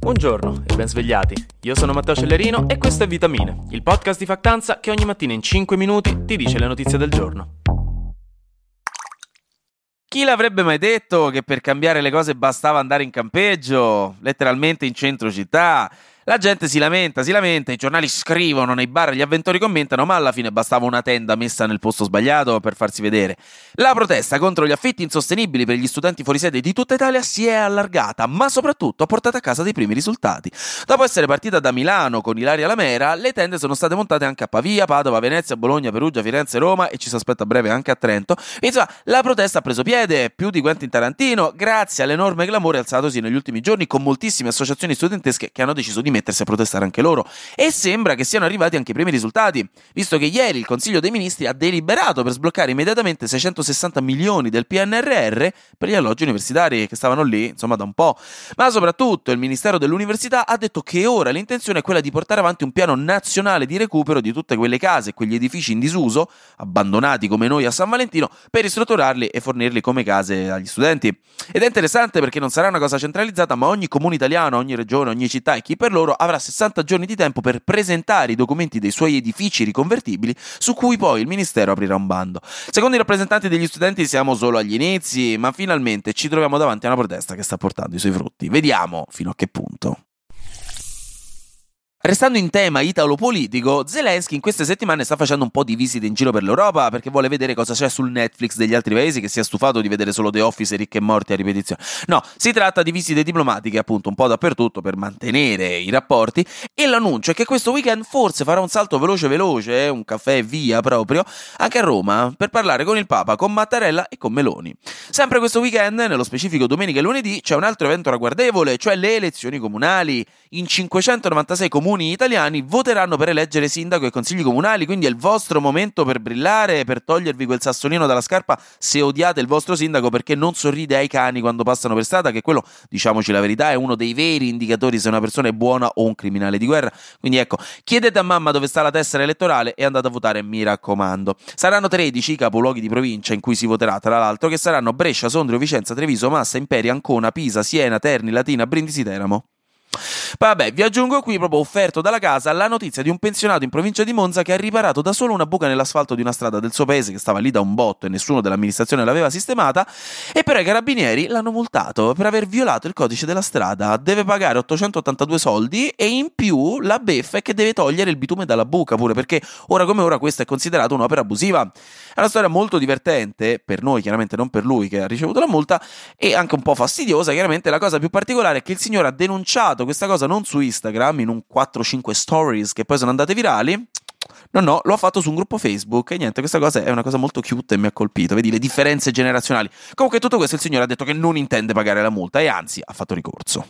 Buongiorno e ben svegliati. Io sono Matteo Cellerino e questo è Vitamine, il podcast di Factanza che ogni mattina in 5 minuti ti dice le notizie del giorno. Chi l'avrebbe mai detto che per cambiare le cose bastava andare in campeggio, letteralmente in centro città? La gente si lamenta, si lamenta, i giornali scrivono, nei bar gli avventori commentano, ma alla fine bastava una tenda messa nel posto sbagliato per farsi vedere. La protesta contro gli affitti insostenibili per gli studenti fuori sede di tutta Italia si è allargata, ma soprattutto ha portato a casa dei primi risultati. Dopo essere partita da Milano con Ilaria Lamera, le tende sono state montate anche a Pavia, Padova, Venezia, Bologna, Perugia, Firenze, Roma e ci si aspetta a breve anche a Trento. Insomma, la protesta ha preso piede, più di Quentin Tarantino, grazie all'enorme clamore alzatosi negli ultimi giorni con moltissime associazioni studentesche che hanno deciso di mettere mettersi a protestare anche loro. E sembra che siano arrivati anche i primi risultati, visto che ieri il Consiglio dei Ministri ha deliberato per sbloccare immediatamente 660 milioni del PNRR per gli alloggi universitari che stavano lì, insomma, da un po'. Ma soprattutto il Ministero dell'Università ha detto che ora l'intenzione è quella di portare avanti un piano nazionale di recupero di tutte quelle case e quegli edifici in disuso, abbandonati come noi a San Valentino, per ristrutturarli e fornirli come case agli studenti. Ed è interessante perché non sarà una cosa centralizzata, ma ogni comune italiano, ogni regione, ogni città e chi per loro avrà 60 giorni di tempo per presentare i documenti dei suoi edifici riconvertibili, su cui poi il Ministero aprirà un bando. Secondo i rappresentanti degli studenti siamo solo agli inizi, ma finalmente ci troviamo davanti a una protesta che sta portando i suoi frutti. Vediamo fino a che punto. Restando in tema italo-politico, Zelensky in queste settimane sta facendo un po' di visite in giro per l'Europa perché vuole vedere cosa c'è sul Netflix degli altri paesi che si è stufato di vedere solo The Office e ricchi e morti a ripetizione. No, si tratta di visite diplomatiche appunto un po' dappertutto per mantenere i rapporti e l'annuncio è che questo weekend forse farà un salto veloce veloce, eh, un caffè via proprio, anche a Roma per parlare con il Papa, con Mattarella e con Meloni. Sempre questo weekend, nello specifico domenica e lunedì, c'è un altro evento ragguardevole, cioè le elezioni comunali. In 596 comuni italiani voteranno per eleggere sindaco e consigli comunali, quindi è il vostro momento per brillare, per togliervi quel sassolino dalla scarpa se odiate il vostro sindaco perché non sorride ai cani quando passano per strada, che quello, diciamoci la verità, è uno dei veri indicatori se una persona è buona o un criminale di guerra. Quindi ecco, chiedete a mamma dove sta la tessera elettorale e andate a votare, mi raccomando. Saranno 13 i capoluoghi di provincia in cui si voterà, tra l'altro, che saranno Brescia, Sondrio, Vicenza, Treviso, Massa, Imperia, Ancona, Pisa, Siena, Terni, Latina, Brindisi, Teramo. Vabbè, vi aggiungo qui, proprio offerto dalla casa, la notizia di un pensionato in provincia di Monza che ha riparato da solo una buca nell'asfalto di una strada del suo paese che stava lì da un botto e nessuno dell'amministrazione l'aveva sistemata. E però i carabinieri l'hanno multato per aver violato il codice della strada. Deve pagare 882 soldi e in più la beffa è che deve togliere il bitume dalla buca pure perché ora come ora questa è considerata un'opera abusiva. È una storia molto divertente, per noi chiaramente non per lui che ha ricevuto la multa, e anche un po' fastidiosa. Chiaramente la cosa più particolare è che il signore ha denunciato questa cosa non su Instagram, in un 4-5 stories che poi sono andate virali. No, no, l'ho fatto su un gruppo Facebook e niente, questa cosa è una cosa molto cute e mi ha colpito. Vedi le differenze generazionali. Comunque, tutto questo il signore ha detto che non intende pagare la multa e anzi ha fatto ricorso.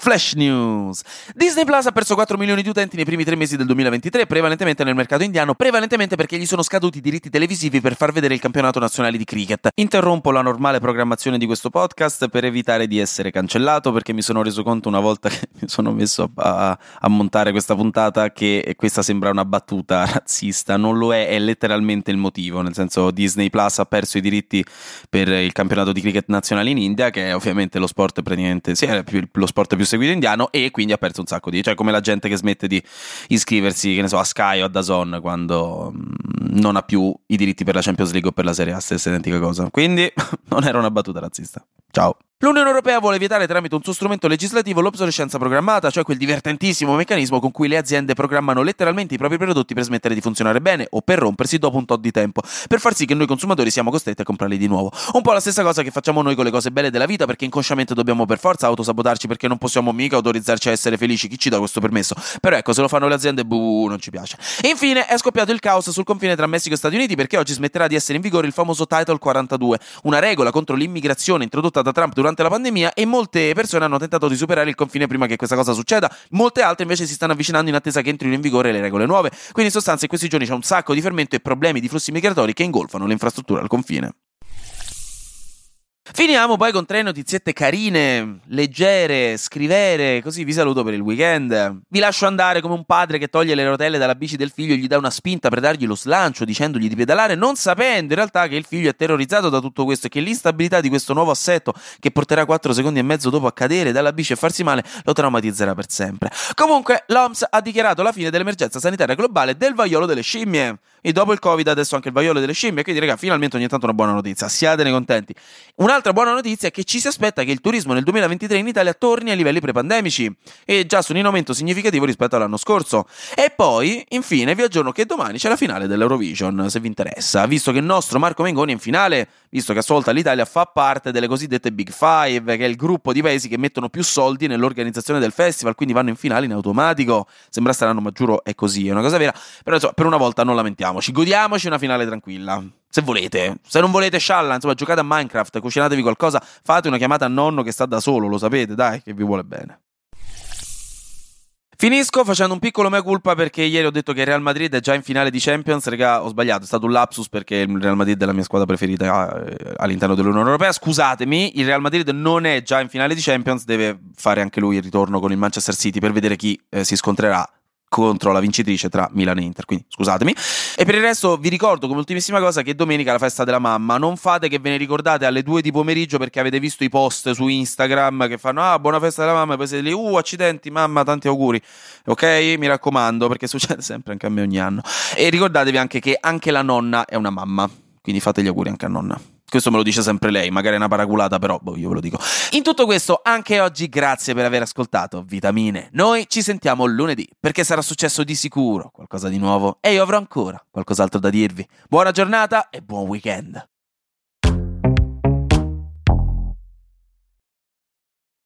Flash News. Disney Plus ha perso 4 milioni di utenti nei primi tre mesi del 2023, prevalentemente nel mercato indiano, prevalentemente perché gli sono scaduti i diritti televisivi per far vedere il campionato nazionale di cricket. Interrompo la normale programmazione di questo podcast per evitare di essere cancellato, perché mi sono reso conto una volta che mi sono messo a, a montare questa puntata che questa sembra una battuta razzista. Non lo è, è letteralmente il motivo, nel senso Disney Plus ha perso i diritti per il campionato di cricket nazionale in India, che è ovviamente lo sport praticamente, sì, è lo sport più seguito indiano e quindi ha perso un sacco di, cioè come la gente che smette di iscriversi, che ne so, a Sky o a Dazon quando mm, non ha più i diritti per la Champions League o per la Serie A, stessa identica cosa. Quindi non era una battuta razzista. Ciao. L'Unione Europea vuole vietare tramite un suo strumento legislativo l'obsolescenza programmata, cioè quel divertentissimo meccanismo con cui le aziende programmano letteralmente i propri prodotti per smettere di funzionare bene o per rompersi dopo un tot di tempo, per far sì che noi consumatori siamo costretti a comprarli di nuovo. Un po' la stessa cosa che facciamo noi con le cose belle della vita, perché inconsciamente dobbiamo per forza autosabotarci perché non possiamo mica autorizzarci a essere felici. Chi ci dà questo permesso? Però ecco, se lo fanno le aziende, buh, non ci piace. E infine è scoppiato il caos sul confine tra Messico e Stati Uniti perché oggi smetterà di essere in vigore il famoso Title 42, una regola contro l'immigrazione introdotta da Trump durante la pandemia e molte persone hanno tentato di superare il confine prima che questa cosa succeda, molte altre invece si stanno avvicinando in attesa che entrino in vigore le regole nuove. Quindi in sostanza in questi giorni c'è un sacco di fermento e problemi di flussi migratori che ingolfano le infrastrutture al confine. Finiamo poi con tre notiziette carine, leggere, scrivere, così vi saluto per il weekend. Vi lascio andare come un padre che toglie le rotelle dalla bici del figlio e gli dà una spinta per dargli lo slancio dicendogli di pedalare, non sapendo in realtà che il figlio è terrorizzato da tutto questo e che l'instabilità di questo nuovo assetto che porterà 4 secondi e mezzo dopo a cadere dalla bici e farsi male lo traumatizzerà per sempre. Comunque, l'OMS ha dichiarato la fine dell'emergenza sanitaria globale del vaiolo delle scimmie. E dopo il Covid adesso anche il vaiolo delle scimmie, quindi raga, finalmente ogni tanto una buona notizia, siatene contenti. Un'altra buona notizia è che ci si aspetta che il turismo nel 2023 in Italia torni ai livelli prepandemici e già su un aumento significativo rispetto all'anno scorso. E poi, infine, vi aggiorno che domani c'è la finale dell'Eurovision, se vi interessa, visto che il nostro Marco Mengoni è in finale, visto che a sua volta l'Italia fa parte delle cosiddette Big Five, che è il gruppo di paesi che mettono più soldi nell'organizzazione del festival, quindi vanno in finale in automatico. Sembra strano, ma giuro è così, è una cosa vera. Però insomma, per una volta non lamentiamoci, godiamoci una finale tranquilla. Se volete, se non volete scialla, insomma, giocate a Minecraft, cucinatevi qualcosa, fate una chiamata a nonno che sta da solo, lo sapete, dai, che vi vuole bene. Finisco facendo un piccolo mea culpa perché ieri ho detto che il Real Madrid è già in finale di Champions. Raga, ho sbagliato, è stato un lapsus perché il Real Madrid è la mia squadra preferita eh, all'interno dell'Unione Europea. Scusatemi, il Real Madrid non è già in finale di Champions, deve fare anche lui il ritorno con il Manchester City per vedere chi eh, si scontrerà contro la vincitrice tra Milan e Inter, quindi scusatemi. E per il resto vi ricordo come ultimissima cosa che domenica è la festa della mamma, non fate che ve ne ricordate alle 2 di pomeriggio perché avete visto i post su Instagram che fanno ah buona festa della mamma e poi siete lì uh accidenti mamma tanti auguri, ok? Mi raccomando perché succede sempre anche a me ogni anno. E ricordatevi anche che anche la nonna è una mamma, quindi fate gli auguri anche a nonna. Questo me lo dice sempre lei, magari è una paraculata, però boh, io ve lo dico. In tutto questo, anche oggi grazie per aver ascoltato Vitamine. Noi ci sentiamo lunedì, perché sarà successo di sicuro qualcosa di nuovo e io avrò ancora qualcos'altro da dirvi. Buona giornata e buon weekend.